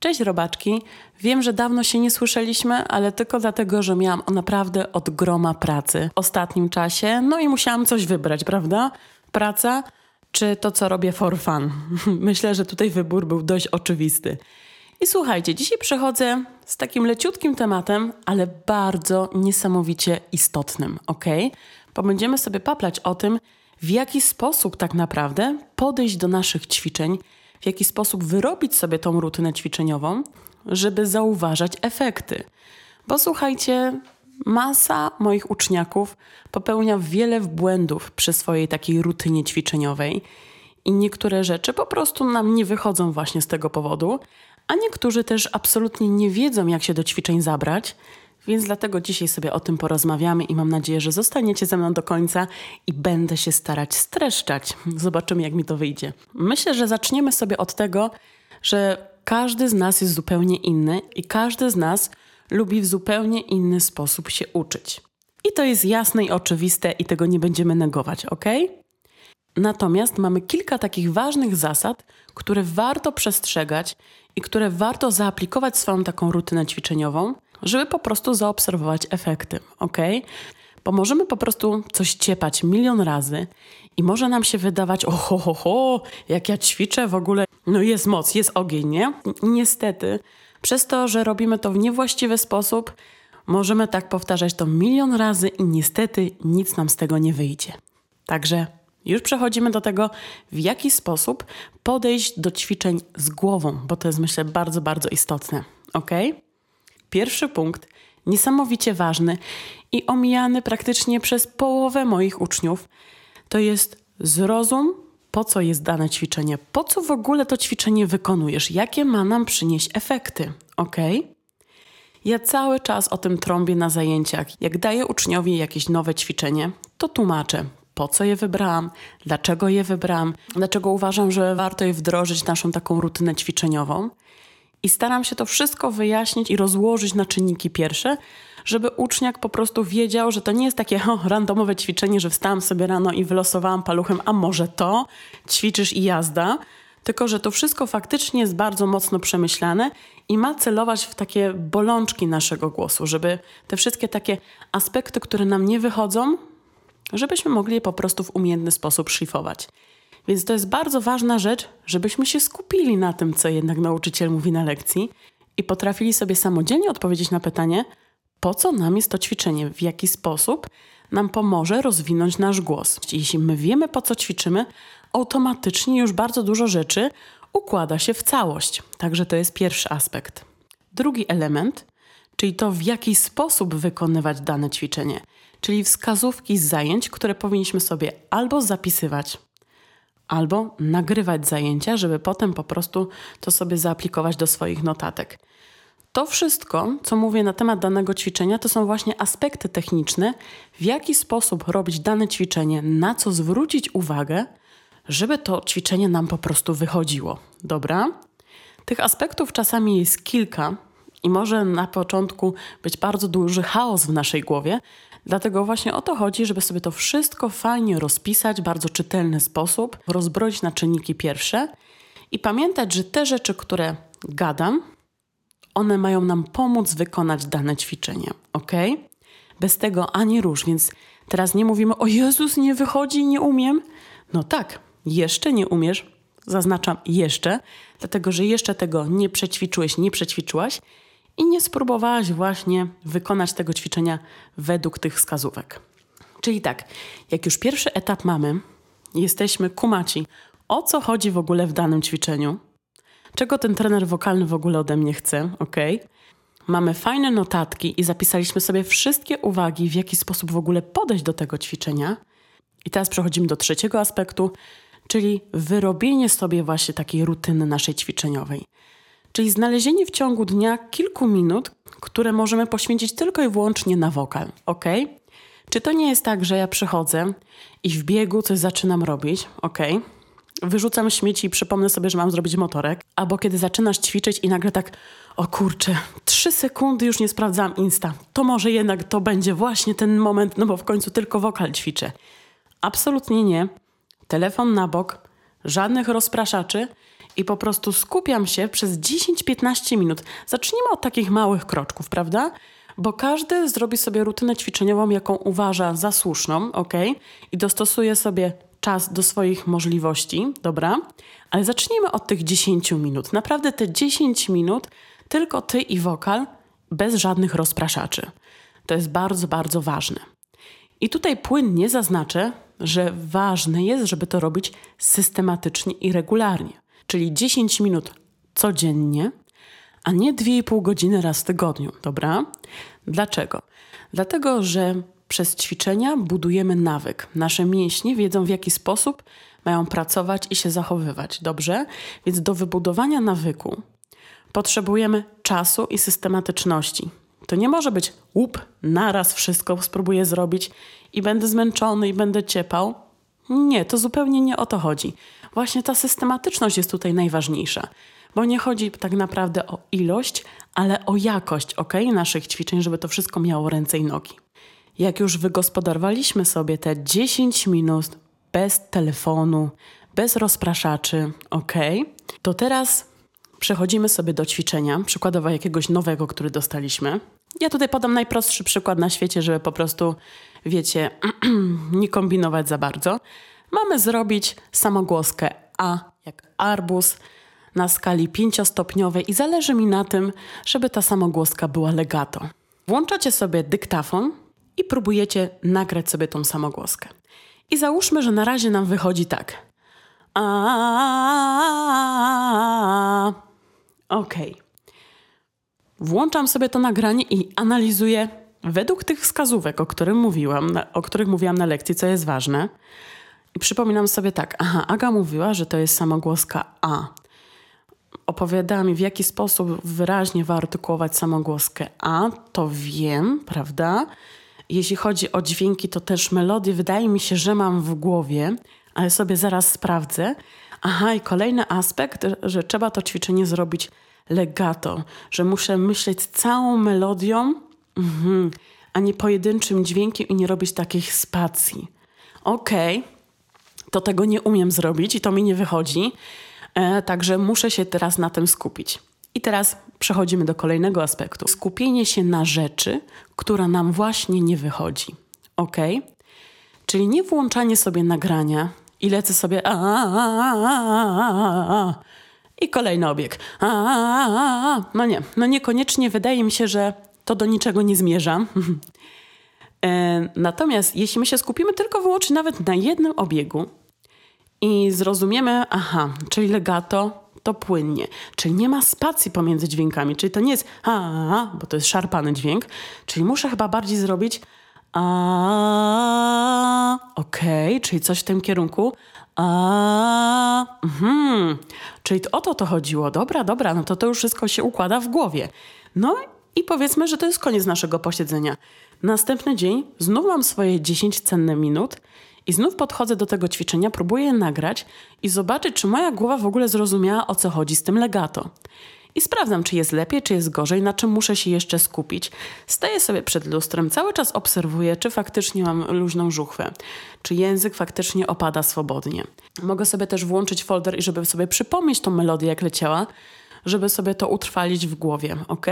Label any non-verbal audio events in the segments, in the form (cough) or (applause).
Cześć robaczki. Wiem, że dawno się nie słyszeliśmy, ale tylko dlatego, że miałam naprawdę od groma pracy w ostatnim czasie. No i musiałam coś wybrać, prawda? Praca czy to, co robię for fun. (laughs) Myślę, że tutaj wybór był dość oczywisty. I słuchajcie, dzisiaj przechodzę z takim leciutkim tematem, ale bardzo niesamowicie istotnym, ok? Bo będziemy sobie paplać o tym, w jaki sposób tak naprawdę podejść do naszych ćwiczeń, w jaki sposób wyrobić sobie tą rutynę ćwiczeniową, żeby zauważać efekty. Bo słuchajcie, masa moich uczniaków popełnia wiele błędów przy swojej takiej rutynie ćwiczeniowej i niektóre rzeczy po prostu nam nie wychodzą właśnie z tego powodu, a niektórzy też absolutnie nie wiedzą, jak się do ćwiczeń zabrać. Więc dlatego dzisiaj sobie o tym porozmawiamy i mam nadzieję, że zostaniecie ze mną do końca i będę się starać streszczać. Zobaczymy, jak mi to wyjdzie. Myślę, że zaczniemy sobie od tego, że każdy z nas jest zupełnie inny i każdy z nas lubi w zupełnie inny sposób się uczyć. I to jest jasne i oczywiste i tego nie będziemy negować, ok? Natomiast mamy kilka takich ważnych zasad, które warto przestrzegać i które warto zaaplikować swoją taką rutynę ćwiczeniową, żeby po prostu zaobserwować efekty, ok? Bo możemy po prostu coś ciepać milion razy i może nam się wydawać, oho, ho, ho, jak ja ćwiczę w ogóle, no jest moc, jest ogień, nie? Niestety, przez to, że robimy to w niewłaściwy sposób, możemy tak powtarzać to milion razy i niestety nic nam z tego nie wyjdzie. Także już przechodzimy do tego, w jaki sposób podejść do ćwiczeń z głową, bo to jest myślę bardzo, bardzo istotne. Ok? Pierwszy punkt, niesamowicie ważny i omijany praktycznie przez połowę moich uczniów, to jest zrozum, po co jest dane ćwiczenie, po co w ogóle to ćwiczenie wykonujesz, jakie ma nam przynieść efekty. Ok? Ja cały czas o tym trąbię na zajęciach. Jak daję uczniowi jakieś nowe ćwiczenie, to tłumaczę, po co je wybrałam, dlaczego je wybrałam, dlaczego uważam, że warto je wdrożyć naszą taką rutynę ćwiczeniową. I staram się to wszystko wyjaśnić i rozłożyć na czynniki pierwsze, żeby uczniak po prostu wiedział, że to nie jest takie o, randomowe ćwiczenie, że wstałam sobie rano i wylosowałam paluchem, a może to, ćwiczysz i jazda, tylko że to wszystko faktycznie jest bardzo mocno przemyślane i ma celować w takie bolączki naszego głosu, żeby te wszystkie takie aspekty, które nam nie wychodzą, żebyśmy mogli je po prostu w umiejętny sposób szlifować. Więc to jest bardzo ważna rzecz, żebyśmy się skupili na tym, co jednak nauczyciel mówi na lekcji i potrafili sobie samodzielnie odpowiedzieć na pytanie, po co nam jest to ćwiczenie, w jaki sposób nam pomoże rozwinąć nasz głos. Jeśli my wiemy, po co ćwiczymy, automatycznie już bardzo dużo rzeczy układa się w całość. Także to jest pierwszy aspekt. Drugi element, czyli to, w jaki sposób wykonywać dane ćwiczenie, czyli wskazówki z zajęć, które powinniśmy sobie albo zapisywać, albo nagrywać zajęcia, żeby potem po prostu to sobie zaaplikować do swoich notatek. To wszystko, co mówię na temat danego ćwiczenia, to są właśnie aspekty techniczne, w jaki sposób robić dane ćwiczenie, na co zwrócić uwagę, żeby to ćwiczenie nam po prostu wychodziło. Dobra? Tych aspektów czasami jest kilka i może na początku być bardzo duży chaos w naszej głowie, dlatego właśnie o to chodzi, żeby sobie to wszystko fajnie rozpisać w bardzo czytelny sposób, rozbroić na czynniki pierwsze i pamiętać, że te rzeczy, które gadam, one mają nam pomóc wykonać dane ćwiczenie, ok? Bez tego ani róż, więc teraz nie mówimy, o Jezus, nie wychodzi, nie umiem. No tak, jeszcze nie umiesz, zaznaczam jeszcze, dlatego że jeszcze tego nie przećwiczyłeś, nie przećwiczyłaś i nie spróbowałaś właśnie wykonać tego ćwiczenia według tych wskazówek. Czyli tak, jak już pierwszy etap mamy, jesteśmy kumaci, o co chodzi w ogóle w danym ćwiczeniu, czego ten trener wokalny w ogóle ode mnie chce, ok? Mamy fajne notatki i zapisaliśmy sobie wszystkie uwagi, w jaki sposób w ogóle podejść do tego ćwiczenia. I teraz przechodzimy do trzeciego aspektu, czyli wyrobienie sobie właśnie takiej rutyny naszej ćwiczeniowej. Czyli znalezienie w ciągu dnia kilku minut, które możemy poświęcić tylko i wyłącznie na wokal, ok? Czy to nie jest tak, że ja przychodzę i w biegu coś zaczynam robić, ok? Wyrzucam śmieci i przypomnę sobie, że mam zrobić motorek, albo kiedy zaczynasz ćwiczyć i nagle tak, o kurczę, trzy sekundy już nie sprawdzam Insta. To może jednak to będzie właśnie ten moment, no bo w końcu tylko wokal ćwiczę. Absolutnie nie telefon na bok, żadnych rozpraszaczy i po prostu skupiam się przez 10-15 minut. Zacznijmy od takich małych kroczków, prawda? Bo każdy zrobi sobie rutynę ćwiczeniową, jaką uważa za słuszną, ok? I dostosuje sobie czas do swoich możliwości, dobra? Ale zacznijmy od tych 10 minut. Naprawdę te 10 minut, tylko ty i wokal, bez żadnych rozpraszaczy. To jest bardzo, bardzo ważne. I tutaj płynnie zaznaczę, że ważne jest, żeby to robić systematycznie i regularnie. Czyli 10 minut codziennie, a nie 2,5 godziny raz w tygodniu, dobra? Dlaczego? Dlatego, że przez ćwiczenia budujemy nawyk. Nasze mięśnie wiedzą, w jaki sposób mają pracować i się zachowywać, dobrze? Więc do wybudowania nawyku potrzebujemy czasu i systematyczności. To nie może być łup, naraz wszystko spróbuję zrobić i będę zmęczony i będę ciepał. Nie, to zupełnie nie o to chodzi. Właśnie ta systematyczność jest tutaj najważniejsza, bo nie chodzi tak naprawdę o ilość, ale o jakość, ok, naszych ćwiczeń, żeby to wszystko miało ręce i nogi. Jak już wygospodarowaliśmy sobie te 10 minut bez telefonu, bez rozpraszaczy, ok, to teraz przechodzimy sobie do ćwiczenia, przykładowo jakiegoś nowego, który dostaliśmy. Ja tutaj podam najprostszy przykład na świecie, żeby po prostu, wiecie, (clears throat) nie kombinować za bardzo. Mamy zrobić samogłoskę A jak arbus na skali pięciostopniowej i zależy mi na tym, żeby ta samogłoska była legato. Włączacie sobie dyktafon i próbujecie nagrać sobie tą samogłoskę. I załóżmy, że na razie nam wychodzi tak. A. Okay. Włączam sobie to nagranie i analizuję według tych wskazówek, o, którym mówiłam, o których mówiłam na lekcji, co jest ważne. I przypominam sobie tak, aha, Aga mówiła, że to jest samogłoska A. Opowiadała mi, w jaki sposób wyraźnie wyartykułować samogłoskę A, to wiem, prawda? Jeśli chodzi o dźwięki, to też melodię wydaje mi się, że mam w głowie, ale sobie zaraz sprawdzę. Aha, i kolejny aspekt, że trzeba to ćwiczenie zrobić legato, że muszę myśleć całą melodią, mhm, a nie pojedynczym dźwiękiem i nie robić takich spacji. Okej, okay, to tego nie umiem zrobić i to mi nie wychodzi, e, także muszę się teraz na tym skupić. I teraz przechodzimy do kolejnego aspektu. Skupienie się na rzeczy, która nam właśnie nie wychodzi. Ok? Czyli nie włączanie sobie nagrania i lecę sobie a, a, a, a i kolejny obieg. No nie, no niekoniecznie wydaje mi się, że to do niczego nie zmierza. (laughs) E, natomiast jeśli my się skupimy tylko wyłącznie nawet na jednym obiegu i zrozumiemy, aha, czyli legato to płynnie, czyli nie ma spacji pomiędzy dźwiękami, czyli to nie jest a, bo to jest szarpany dźwięk, czyli muszę chyba bardziej zrobić a, okej, okay, czyli coś w tym kierunku. A, mhm. Czyli o to to chodziło. Dobra, dobra, no to to już wszystko się układa w głowie. No i powiedzmy, że to jest koniec naszego posiedzenia. Następny dzień znów mam swoje 10 cenne minut i znów podchodzę do tego ćwiczenia, próbuję nagrać i zobaczyć, czy moja głowa w ogóle zrozumiała, o co chodzi z tym legato i sprawdzam, czy jest lepiej, czy jest gorzej, na czym muszę się jeszcze skupić. Staję sobie przed lustrem, cały czas obserwuję, czy faktycznie mam luźną żuchwę, czy język faktycznie opada swobodnie. Mogę sobie też włączyć folder i żeby sobie przypomnieć tą melodię, jak leciała, żeby sobie to utrwalić w głowie, ok?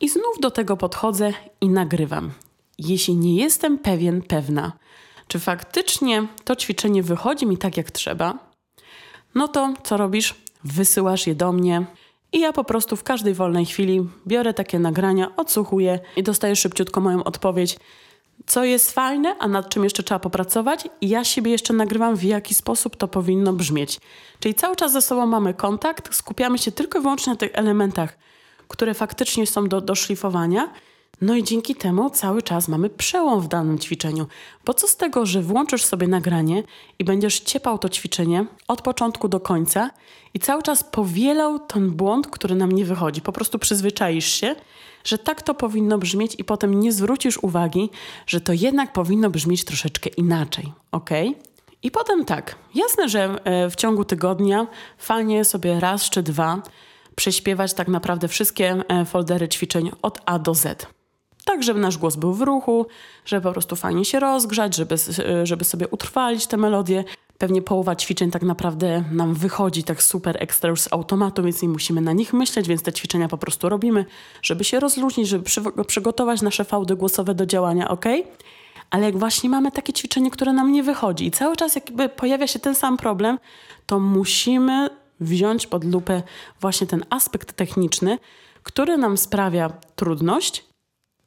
I znów do tego podchodzę i nagrywam. Jeśli nie jestem pewien, pewna, czy faktycznie to ćwiczenie wychodzi mi tak, jak trzeba, no to co robisz? Wysyłasz je do mnie i ja po prostu w każdej wolnej chwili biorę takie nagrania, odsłuchuję i dostaję szybciutko moją odpowiedź, co jest fajne, a nad czym jeszcze trzeba popracować. I ja siebie jeszcze nagrywam, w jaki sposób to powinno brzmieć. Czyli cały czas ze sobą mamy kontakt, skupiamy się tylko i wyłącznie na tych elementach, które faktycznie są do, do szlifowania no i dzięki temu cały czas mamy przełom w danym ćwiczeniu. Bo co z tego, że włączysz sobie nagranie i będziesz ciepał to ćwiczenie od początku do końca i cały czas powielał ten błąd, który nam nie wychodzi. Po prostu przyzwyczaisz się, że tak to powinno brzmieć i potem nie zwrócisz uwagi, że to jednak powinno brzmieć troszeczkę inaczej. ok? I potem tak, jasne, że e, w ciągu tygodnia fajnie sobie raz czy dwa prześpiewać tak naprawdę wszystkie e, foldery ćwiczeń od A do Z tak żeby nasz głos był w ruchu, żeby po prostu fajnie się rozgrzać, żeby, żeby sobie utrwalić tę melodię. Pewnie połowa ćwiczeń tak naprawdę nam wychodzi tak super ekstra już z automatu, więc nie musimy na nich myśleć, więc te ćwiczenia po prostu robimy, żeby się rozluźnić, żeby przy, przygotować nasze fałdy głosowe do działania, ok? Ale jak właśnie mamy takie ćwiczenie, które nam nie wychodzi i cały czas jakby pojawia się ten sam problem, to musimy wziąć pod lupę właśnie ten aspekt techniczny, który nam sprawia trudność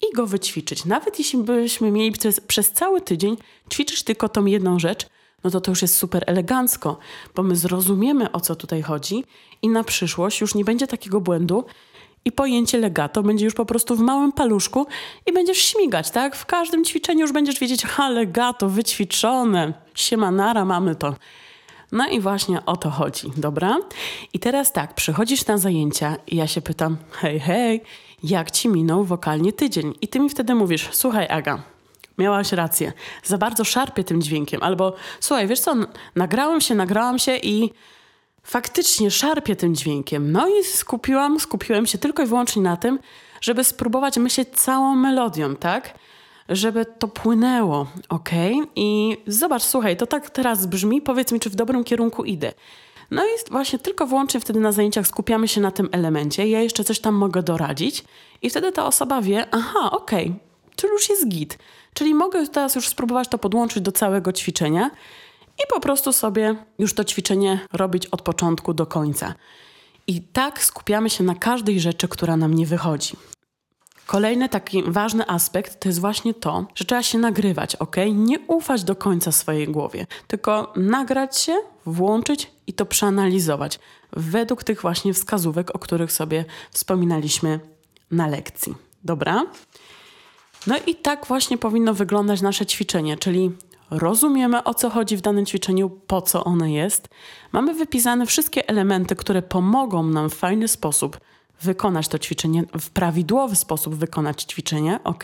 i go wyćwiczyć. Nawet jeśli byśmy mieli przez, przez cały tydzień ćwiczyć tylko tą jedną rzecz, no to to już jest super elegancko, bo my zrozumiemy o co tutaj chodzi i na przyszłość już nie będzie takiego błędu i pojęcie legato będzie już po prostu w małym paluszku i będziesz śmigać, tak? W każdym ćwiczeniu już będziesz wiedzieć, ha, legato, wyćwiczone, siemanara, mamy to. No i właśnie o to chodzi, dobra? I teraz tak, przychodzisz na zajęcia i ja się pytam, hej, hej, jak ci minął wokalnie tydzień? I ty mi wtedy mówisz, słuchaj Aga, miałaś rację, za bardzo szarpię tym dźwiękiem, albo słuchaj, wiesz co, nagrałem się, nagrałam się i faktycznie szarpię tym dźwiękiem. No i skupiłam, skupiłem się tylko i wyłącznie na tym, żeby spróbować myśleć całą melodią, tak? Żeby to płynęło, ok? I zobacz, słuchaj, to tak teraz brzmi, powiedz mi, czy w dobrym kierunku idę. No i właśnie tylko wyłącznie wtedy na zajęciach skupiamy się na tym elemencie. Ja jeszcze coś tam mogę doradzić i wtedy ta osoba wie, aha, okej, okay, czyli już jest git. Czyli mogę teraz już spróbować to podłączyć do całego ćwiczenia i po prostu sobie już to ćwiczenie robić od początku do końca. I tak skupiamy się na każdej rzeczy, która nam nie wychodzi. Kolejny taki ważny aspekt to jest właśnie to, że trzeba się nagrywać, ok? Nie ufać do końca swojej głowie, tylko nagrać się, włączyć i to przeanalizować według tych właśnie wskazówek, o których sobie wspominaliśmy na lekcji. Dobra? No i tak właśnie powinno wyglądać nasze ćwiczenie, czyli rozumiemy o co chodzi w danym ćwiczeniu, po co one jest. Mamy wypisane wszystkie elementy, które pomogą nam w fajny sposób wykonać to ćwiczenie, w prawidłowy sposób wykonać ćwiczenie, ok?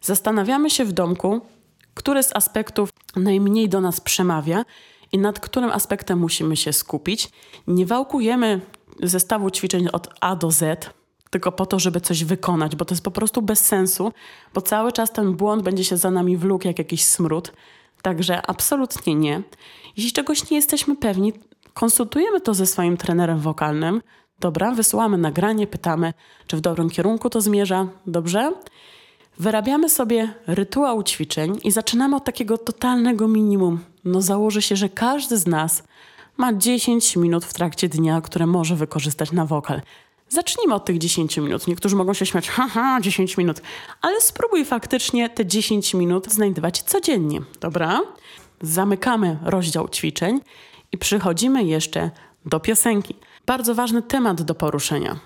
Zastanawiamy się w domku, który z aspektów najmniej do nas przemawia i nad którym aspektem musimy się skupić. Nie wałkujemy zestawu ćwiczeń od A do Z, tylko po to, żeby coś wykonać, bo to jest po prostu bez sensu, bo cały czas ten błąd będzie się za nami wlókł jak jakiś smród. Także absolutnie nie. Jeśli czegoś nie jesteśmy pewni, konsultujemy to ze swoim trenerem wokalnym. Dobra, wysyłamy nagranie, pytamy, czy w dobrym kierunku to zmierza. Dobrze? Wyrabiamy sobie rytuał ćwiczeń i zaczynamy od takiego totalnego minimum. No założy się, że każdy z nas ma 10 minut w trakcie dnia, które może wykorzystać na wokal. Zacznijmy od tych 10 minut. Niektórzy mogą się śmiać, haha, 10 minut, ale spróbuj faktycznie te 10 minut znajdować codziennie, dobra? Zamykamy rozdział ćwiczeń i przychodzimy jeszcze do piosenki. Bardzo ważny temat do poruszenia.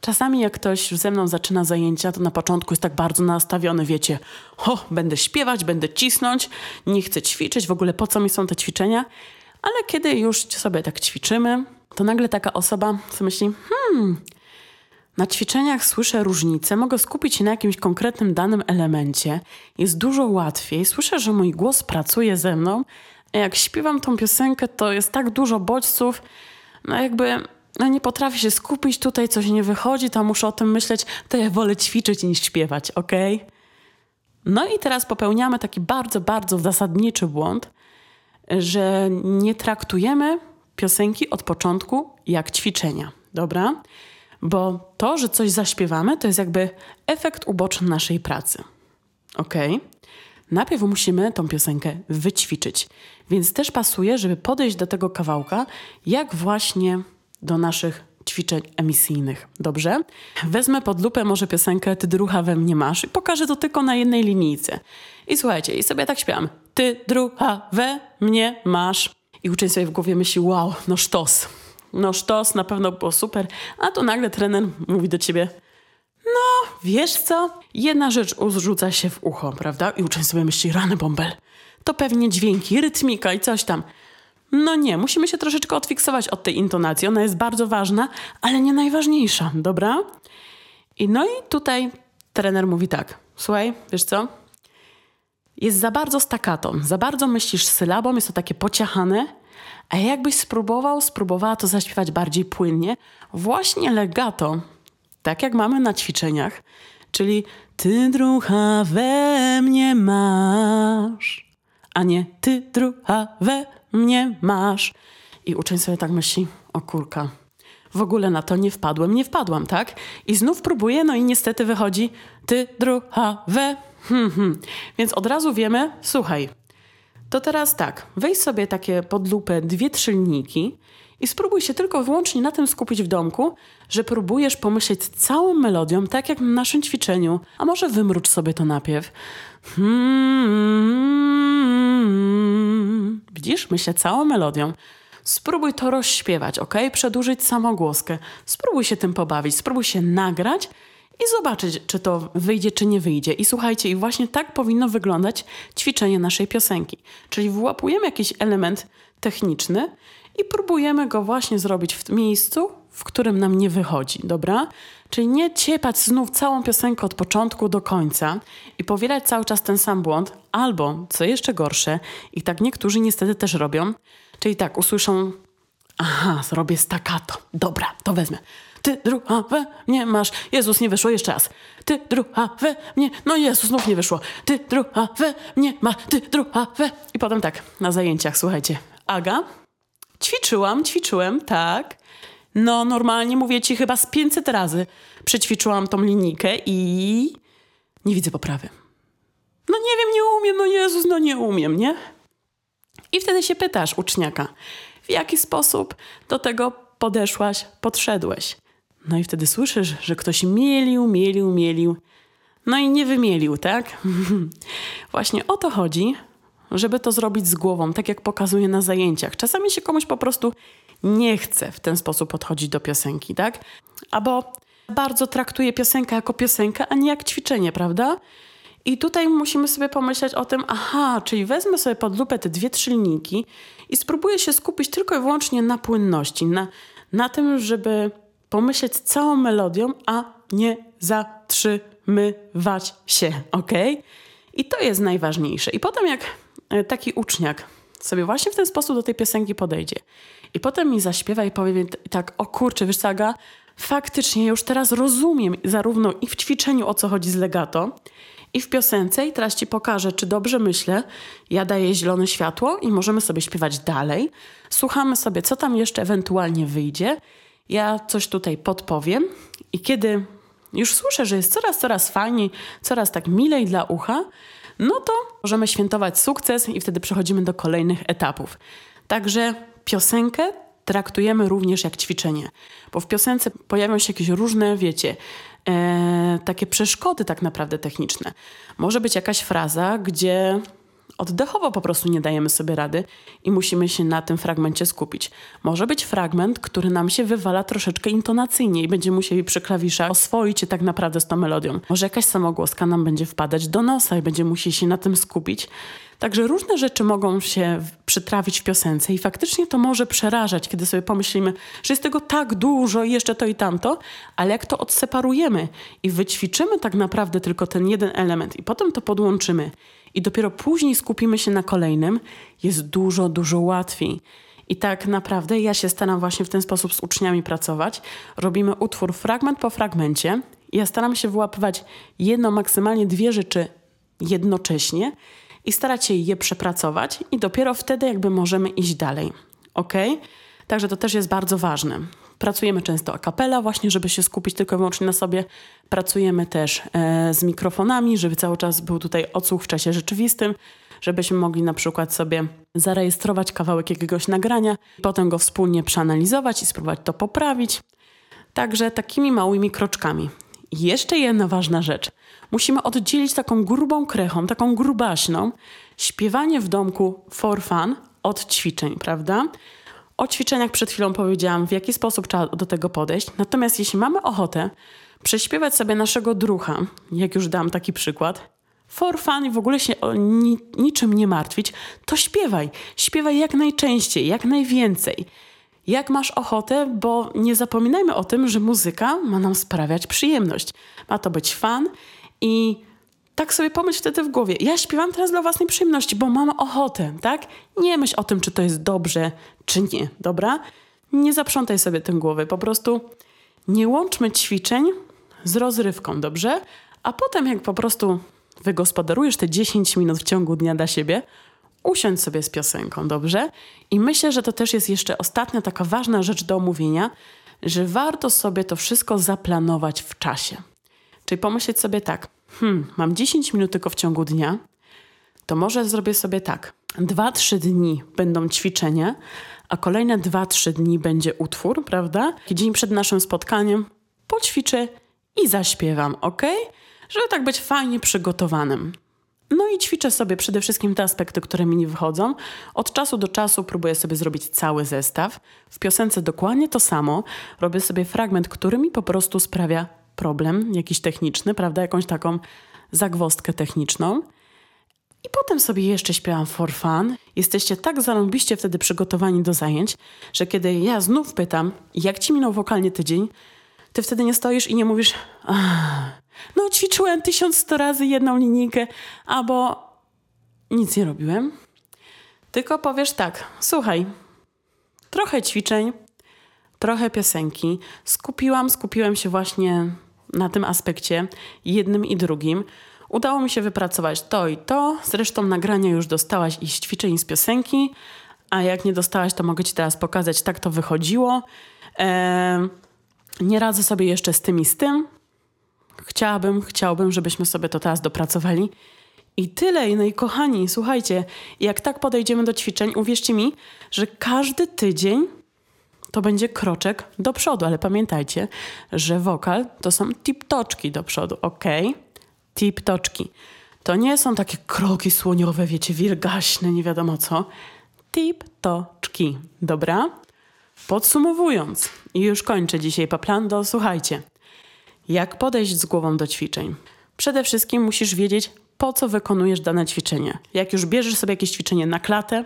Czasami jak ktoś ze mną zaczyna zajęcia, to na początku jest tak bardzo nastawiony, wiecie, o, będę śpiewać, będę cisnąć, nie chcę ćwiczyć, w ogóle po co mi są te ćwiczenia? Ale kiedy już sobie tak ćwiczymy, to nagle taka osoba sobie myśli, hmm, na ćwiczeniach słyszę różnice, mogę skupić się na jakimś konkretnym danym elemencie, jest dużo łatwiej, słyszę, że mój głos pracuje ze mną, a jak śpiewam tą piosenkę, to jest tak dużo bodźców, no jakby no nie potrafię się skupić, tutaj coś nie wychodzi, to muszę o tym myśleć, to ja wolę ćwiczyć niż śpiewać, ok? No i teraz popełniamy taki bardzo, bardzo zasadniczy błąd, że nie traktujemy piosenki od początku jak ćwiczenia, dobra? Bo to, że coś zaśpiewamy, to jest jakby efekt uboczny naszej pracy. Ok? Najpierw musimy tą piosenkę wyćwiczyć, więc też pasuje, żeby podejść do tego kawałka, jak właśnie do naszych ćwiczeń emisyjnych. Dobrze? Wezmę pod lupę może piosenkę Ty drucha we mnie masz i pokażę to tylko na jednej linijce. I słuchajcie, i sobie tak śpiewam. Ty drucha we mnie masz. I uczeń sobie w głowie myśli, wow, no sztos no sztos, na pewno było super, a tu nagle trener mówi do ciebie, no wiesz co, jedna rzecz rzuca się w ucho, prawda? I uczeń sobie myśli, rany bąbel, to pewnie dźwięki, rytmika i coś tam. No nie, musimy się troszeczkę odfiksować od tej intonacji, ona jest bardzo ważna, ale nie najważniejsza, dobra? I no i tutaj trener mówi tak, słuchaj, wiesz co, jest za bardzo staccato, za bardzo myślisz sylabą, jest to takie pociachane, a jakbyś spróbował, spróbowała to zaśpiewać bardziej płynnie, właśnie legato, tak jak mamy na ćwiczeniach, czyli ty drucha we mnie masz. A nie ty drucha we mnie masz. I uczeń sobie tak myśli, o kurka, w ogóle na to nie wpadłem, nie wpadłam, tak? I znów próbuję, no i niestety wychodzi ty drucha we. Hmm, hmm. Więc od razu wiemy, słuchaj, to teraz tak, weź sobie takie pod lupę dwie, trzy linijki i spróbuj się tylko wyłącznie na tym skupić w domku, że próbujesz pomyśleć całą melodią, tak jak na naszym ćwiczeniu, a może wymrucz sobie to najpierw. Hmm, widzisz? Myślę całą melodią. Spróbuj to rozśpiewać, ok? Przedłużyć samogłoskę. Spróbuj się tym pobawić, spróbuj się nagrać i zobaczyć, czy to wyjdzie, czy nie wyjdzie. I słuchajcie, i właśnie tak powinno wyglądać ćwiczenie naszej piosenki. Czyli wyłapujemy jakiś element techniczny i próbujemy go właśnie zrobić w miejscu, w którym nam nie wychodzi, dobra? Czyli nie ciepać znów całą piosenkę od początku do końca i powielać cały czas ten sam błąd, albo, co jeszcze gorsze, i tak niektórzy niestety też robią, czyli tak usłyszą, aha, zrobię staccato, dobra, to wezmę. Ty druha we mnie masz. Jezus, nie wyszło jeszcze raz. Ty druha we mnie. No Jezus, znów nie wyszło. Ty druha we mnie masz. Ty druha we. I potem tak, na zajęciach, słuchajcie. Aga, ćwiczyłam, ćwiczyłem, tak. No normalnie mówię ci chyba z 500 razy przećwiczyłam tą linijkę i nie widzę poprawy. No nie wiem, nie umiem, no Jezus, no nie umiem, nie? I wtedy się pytasz uczniaka, w jaki sposób do tego podeszłaś, podszedłeś. No i wtedy słyszysz, że ktoś mielił, mielił, mielił. No i nie wymielił, tak? (laughs) Właśnie o to chodzi, żeby to zrobić z głową, tak jak pokazuję na zajęciach. Czasami się komuś po prostu nie chce w ten sposób podchodzić do piosenki, tak? Albo bardzo traktuje piosenkę jako piosenkę, a nie jak ćwiczenie, prawda? I tutaj musimy sobie pomyśleć o tym, aha, czyli wezmę sobie pod lupę te dwie, trzy linijki i spróbuję się skupić tylko i wyłącznie na płynności, na, na tym, żeby pomyśleć całą melodią, a nie zatrzymywać się, ok? I to jest najważniejsze. I potem jak taki uczniak sobie właśnie w ten sposób do tej piosenki podejdzie i potem mi zaśpiewa i powie tak, o kurczę, wiesz faktycznie już teraz rozumiem zarówno i w ćwiczeniu o co chodzi z legato, i w piosence, i teraz ci pokażę, czy dobrze myślę. Ja daję zielone światło i możemy sobie śpiewać dalej. Słuchamy sobie, co tam jeszcze ewentualnie wyjdzie. Ja coś tutaj podpowiem i kiedy już słyszę, że jest coraz, coraz fajniej, coraz tak milej dla ucha, no to możemy świętować sukces i wtedy przechodzimy do kolejnych etapów. Także piosenkę traktujemy również jak ćwiczenie, bo w piosence pojawią się jakieś różne, wiecie, e, takie przeszkody tak naprawdę techniczne. Może być jakaś fraza, gdzie oddechowo po prostu nie dajemy sobie rady i musimy się na tym fragmencie skupić. Może być fragment, który nam się wywala troszeczkę intonacyjnie i będziemy musieli przy klawiszach oswoić się tak naprawdę z tą melodią. Może jakaś samogłoska nam będzie wpadać do nosa i będziemy musieli się na tym skupić. Także różne rzeczy mogą się przytrafić w piosence i faktycznie to może przerażać, kiedy sobie pomyślimy, że jest tego tak dużo i jeszcze to i tamto, ale jak to odseparujemy i wyćwiczymy tak naprawdę tylko ten jeden element i potem to podłączymy i dopiero później skupimy się na kolejnym, jest dużo, dużo łatwiej. I tak naprawdę ja się staram właśnie w ten sposób z uczniami pracować. Robimy utwór fragment po fragmencie. Ja staram się wyłapywać jedno, maksymalnie dwie rzeczy jednocześnie i starać się je przepracować i dopiero wtedy jakby możemy iść dalej. Ok? Także to też jest bardzo ważne. Pracujemy często a capella właśnie, żeby się skupić tylko i wyłącznie na sobie. Pracujemy też e, z mikrofonami, żeby cały czas był tutaj odsłuch w czasie rzeczywistym, żebyśmy mogli na przykład sobie zarejestrować kawałek jakiegoś nagrania, potem go wspólnie przeanalizować i spróbować to poprawić. Także takimi małymi kroczkami. Jeszcze jedna ważna rzecz. Musimy oddzielić taką grubą krechą, taką grubaśną, śpiewanie w domku for fun od ćwiczeń, prawda? O ćwiczeniach przed chwilą powiedziałam, w jaki sposób trzeba do tego podejść. Natomiast jeśli mamy ochotę prześpiewać sobie naszego drucha, jak już dam taki przykład, for fun i w ogóle się o ni niczym nie martwić, to śpiewaj. Śpiewaj jak najczęściej, jak najwięcej. Jak masz ochotę, bo nie zapominajmy o tym, że muzyka ma nam sprawiać przyjemność. Ma to być fan i tak sobie pomyśl wtedy w głowie. Ja śpiewam teraz dla własnej przyjemności, bo mam ochotę, tak? Nie myśl o tym, czy to jest dobrze, czy nie, dobra? Nie zaprzątaj sobie tym głowy. Po prostu nie łączmy ćwiczeń z rozrywką, dobrze? A potem, jak po prostu wygospodarujesz te 10 minut w ciągu dnia dla siebie, usiądź sobie z piosenką, dobrze? I myślę, że to też jest jeszcze ostatnia taka ważna rzecz do omówienia, że warto sobie to wszystko zaplanować w czasie. Czyli pomyśleć sobie tak, hmm, mam 10 minut tylko w ciągu dnia, to może zrobię sobie tak. 2-3 dni będą ćwiczenia, a kolejne 2-3 dni będzie utwór, prawda? Dzień przed naszym spotkaniem poćwiczę i zaśpiewam, ok? Żeby tak być fajnie przygotowanym. No i ćwiczę sobie przede wszystkim te aspekty, które mi nie wychodzą. Od czasu do czasu próbuję sobie zrobić cały zestaw. W piosence dokładnie to samo. Robię sobie fragment, który mi po prostu sprawia problem jakiś techniczny, prawda? Jakąś taką zagwostkę techniczną. I potem sobie jeszcze śpiewam for fun. Jesteście tak zarąbiście wtedy przygotowani do zajęć, że kiedy ja znów pytam, jak ci minął wokalnie tydzień, ty wtedy nie stoisz i nie mówisz, no ćwiczyłem tysiąc sto razy jedną linijkę, albo nic nie robiłem. Tylko powiesz tak, słuchaj, trochę ćwiczeń, trochę piosenki. Skupiłam, skupiłem się właśnie na tym aspekcie, jednym i drugim. Udało mi się wypracować to i to. Zresztą nagrania już dostałaś i z ćwiczeń, i z piosenki. A jak nie dostałaś, to mogę ci teraz pokazać, tak to wychodziło. Eee, nie radzę sobie jeszcze z tym i z tym. Chciałabym, chciałbym, żebyśmy sobie to teraz dopracowali. I tyle, no i kochani, słuchajcie, jak tak podejdziemy do ćwiczeń, uwierzcie mi, że każdy tydzień to będzie kroczek do przodu, ale pamiętajcie, że wokal to są tip-toczki do przodu, ok? Tip-toczki. To nie są takie kroki słoniowe, wiecie, wilgaśne, nie wiadomo co. Tip-toczki, dobra? Podsumowując, i już kończę dzisiaj Paplando, słuchajcie. Jak podejść z głową do ćwiczeń? Przede wszystkim musisz wiedzieć, po co wykonujesz dane ćwiczenie. Jak już bierzesz sobie jakieś ćwiczenie na klatę,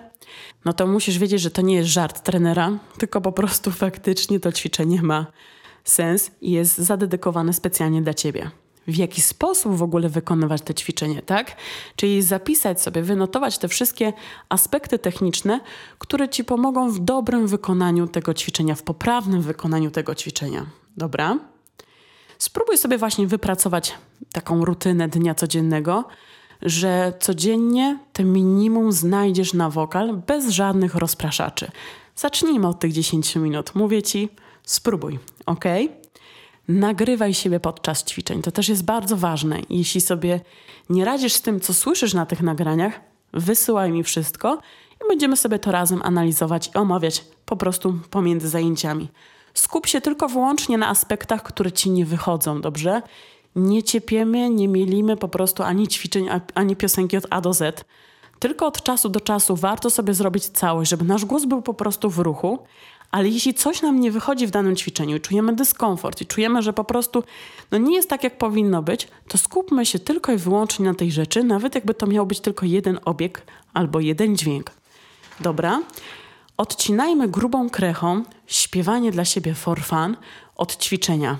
no to musisz wiedzieć, że to nie jest żart trenera, tylko po prostu faktycznie to ćwiczenie ma sens i jest zadedykowane specjalnie dla ciebie. W jaki sposób w ogóle wykonywać te ćwiczenie, tak? Czyli zapisać sobie, wynotować te wszystkie aspekty techniczne, które ci pomogą w dobrym wykonaniu tego ćwiczenia, w poprawnym wykonaniu tego ćwiczenia. Dobra? Spróbuj sobie właśnie wypracować taką rutynę dnia codziennego, że codziennie te minimum znajdziesz na wokal bez żadnych rozpraszaczy. Zacznijmy od tych 10 minut. Mówię ci, spróbuj, ok? Nagrywaj siebie podczas ćwiczeń. To też jest bardzo ważne. Jeśli sobie nie radzisz z tym, co słyszysz na tych nagraniach, wysyłaj mi wszystko i będziemy sobie to razem analizować i omawiać po prostu pomiędzy zajęciami. Skup się tylko wyłącznie na aspektach, które ci nie wychodzą, dobrze? Nie ciepiemy, nie mielimy po prostu ani ćwiczeń, ani piosenki od A do Z. Tylko od czasu do czasu warto sobie zrobić całość, żeby nasz głos był po prostu w ruchu. Ale jeśli coś nam nie wychodzi w danym ćwiczeniu czujemy dyskomfort i czujemy, że po prostu no nie jest tak, jak powinno być, to skupmy się tylko i wyłącznie na tej rzeczy, nawet jakby to miał być tylko jeden obieg albo jeden dźwięk. Dobra? Odcinajmy grubą krechą śpiewanie dla siebie for fun od ćwiczenia.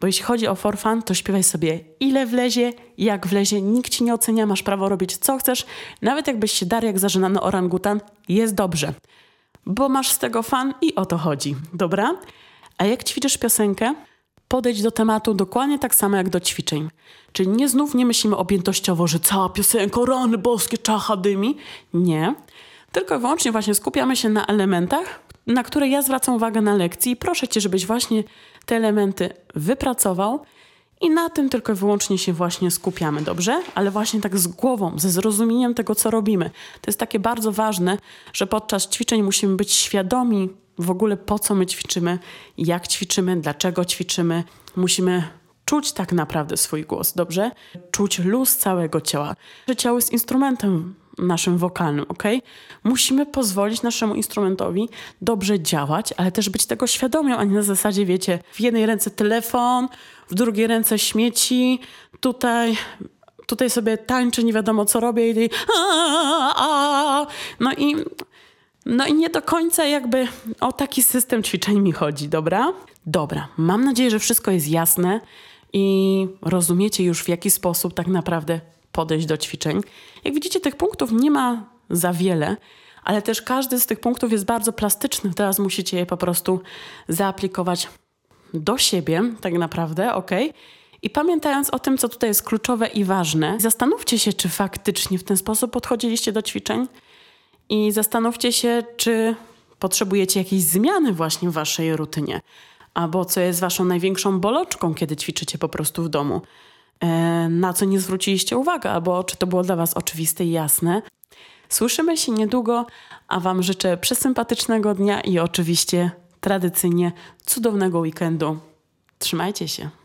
Bo jeśli chodzi o for fun, to śpiewaj sobie ile wlezie, jak wlezie, nikt ci nie ocenia, masz prawo robić co chcesz. Nawet jakbyś się darł jak zażynany orangutan, jest dobrze. Bo masz z tego fan i o to chodzi, dobra? A jak ćwiczysz piosenkę, podejdź do tematu dokładnie tak samo jak do ćwiczeń. Czyli nie znów nie myślimy objętościowo, że cała piosenka, rany boskie, czacha dymi. Nie tylko i wyłącznie właśnie skupiamy się na elementach, na które ja zwracam uwagę na lekcji i proszę Cię, żebyś właśnie te elementy wypracował i na tym tylko i wyłącznie się właśnie skupiamy, dobrze? Ale właśnie tak z głową, ze zrozumieniem tego, co robimy. To jest takie bardzo ważne, że podczas ćwiczeń musimy być świadomi w ogóle po co my ćwiczymy, jak ćwiczymy, dlaczego ćwiczymy. Musimy czuć tak naprawdę swój głos, dobrze? Czuć luz całego ciała. Że ciało jest instrumentem naszym wokalnym, ok? Musimy pozwolić naszemu instrumentowi dobrze działać, ale też być tego świadomym, a nie na zasadzie, wiecie, w jednej ręce telefon, w drugiej ręce śmieci, tutaj tutaj sobie tańczę, nie wiadomo co robię i no i no i nie do końca jakby o taki system ćwiczeń mi chodzi, dobra? Dobra, mam nadzieję, że wszystko jest jasne i rozumiecie już w jaki sposób tak naprawdę podejść do ćwiczeń. Jak widzicie, tych punktów nie ma za wiele, ale też każdy z tych punktów jest bardzo plastyczny. Teraz musicie je po prostu zaaplikować do siebie, tak naprawdę, ok? I pamiętając o tym, co tutaj jest kluczowe i ważne, zastanówcie się, czy faktycznie w ten sposób podchodziliście do ćwiczeń. i zastanówcie się, czy potrzebujecie jakiejś zmiany właśnie w waszej rutynie, albo co jest waszą największą boloczką, kiedy ćwiczycie po prostu w domu. E, na co nie zwróciliście uwagi, albo czy to było dla was oczywiste i jasne. Słyszymy się niedługo, a Wam życzę przesympatycznego dnia i oczywiście tradycyjnie cudownego weekendu. Trzymajcie się.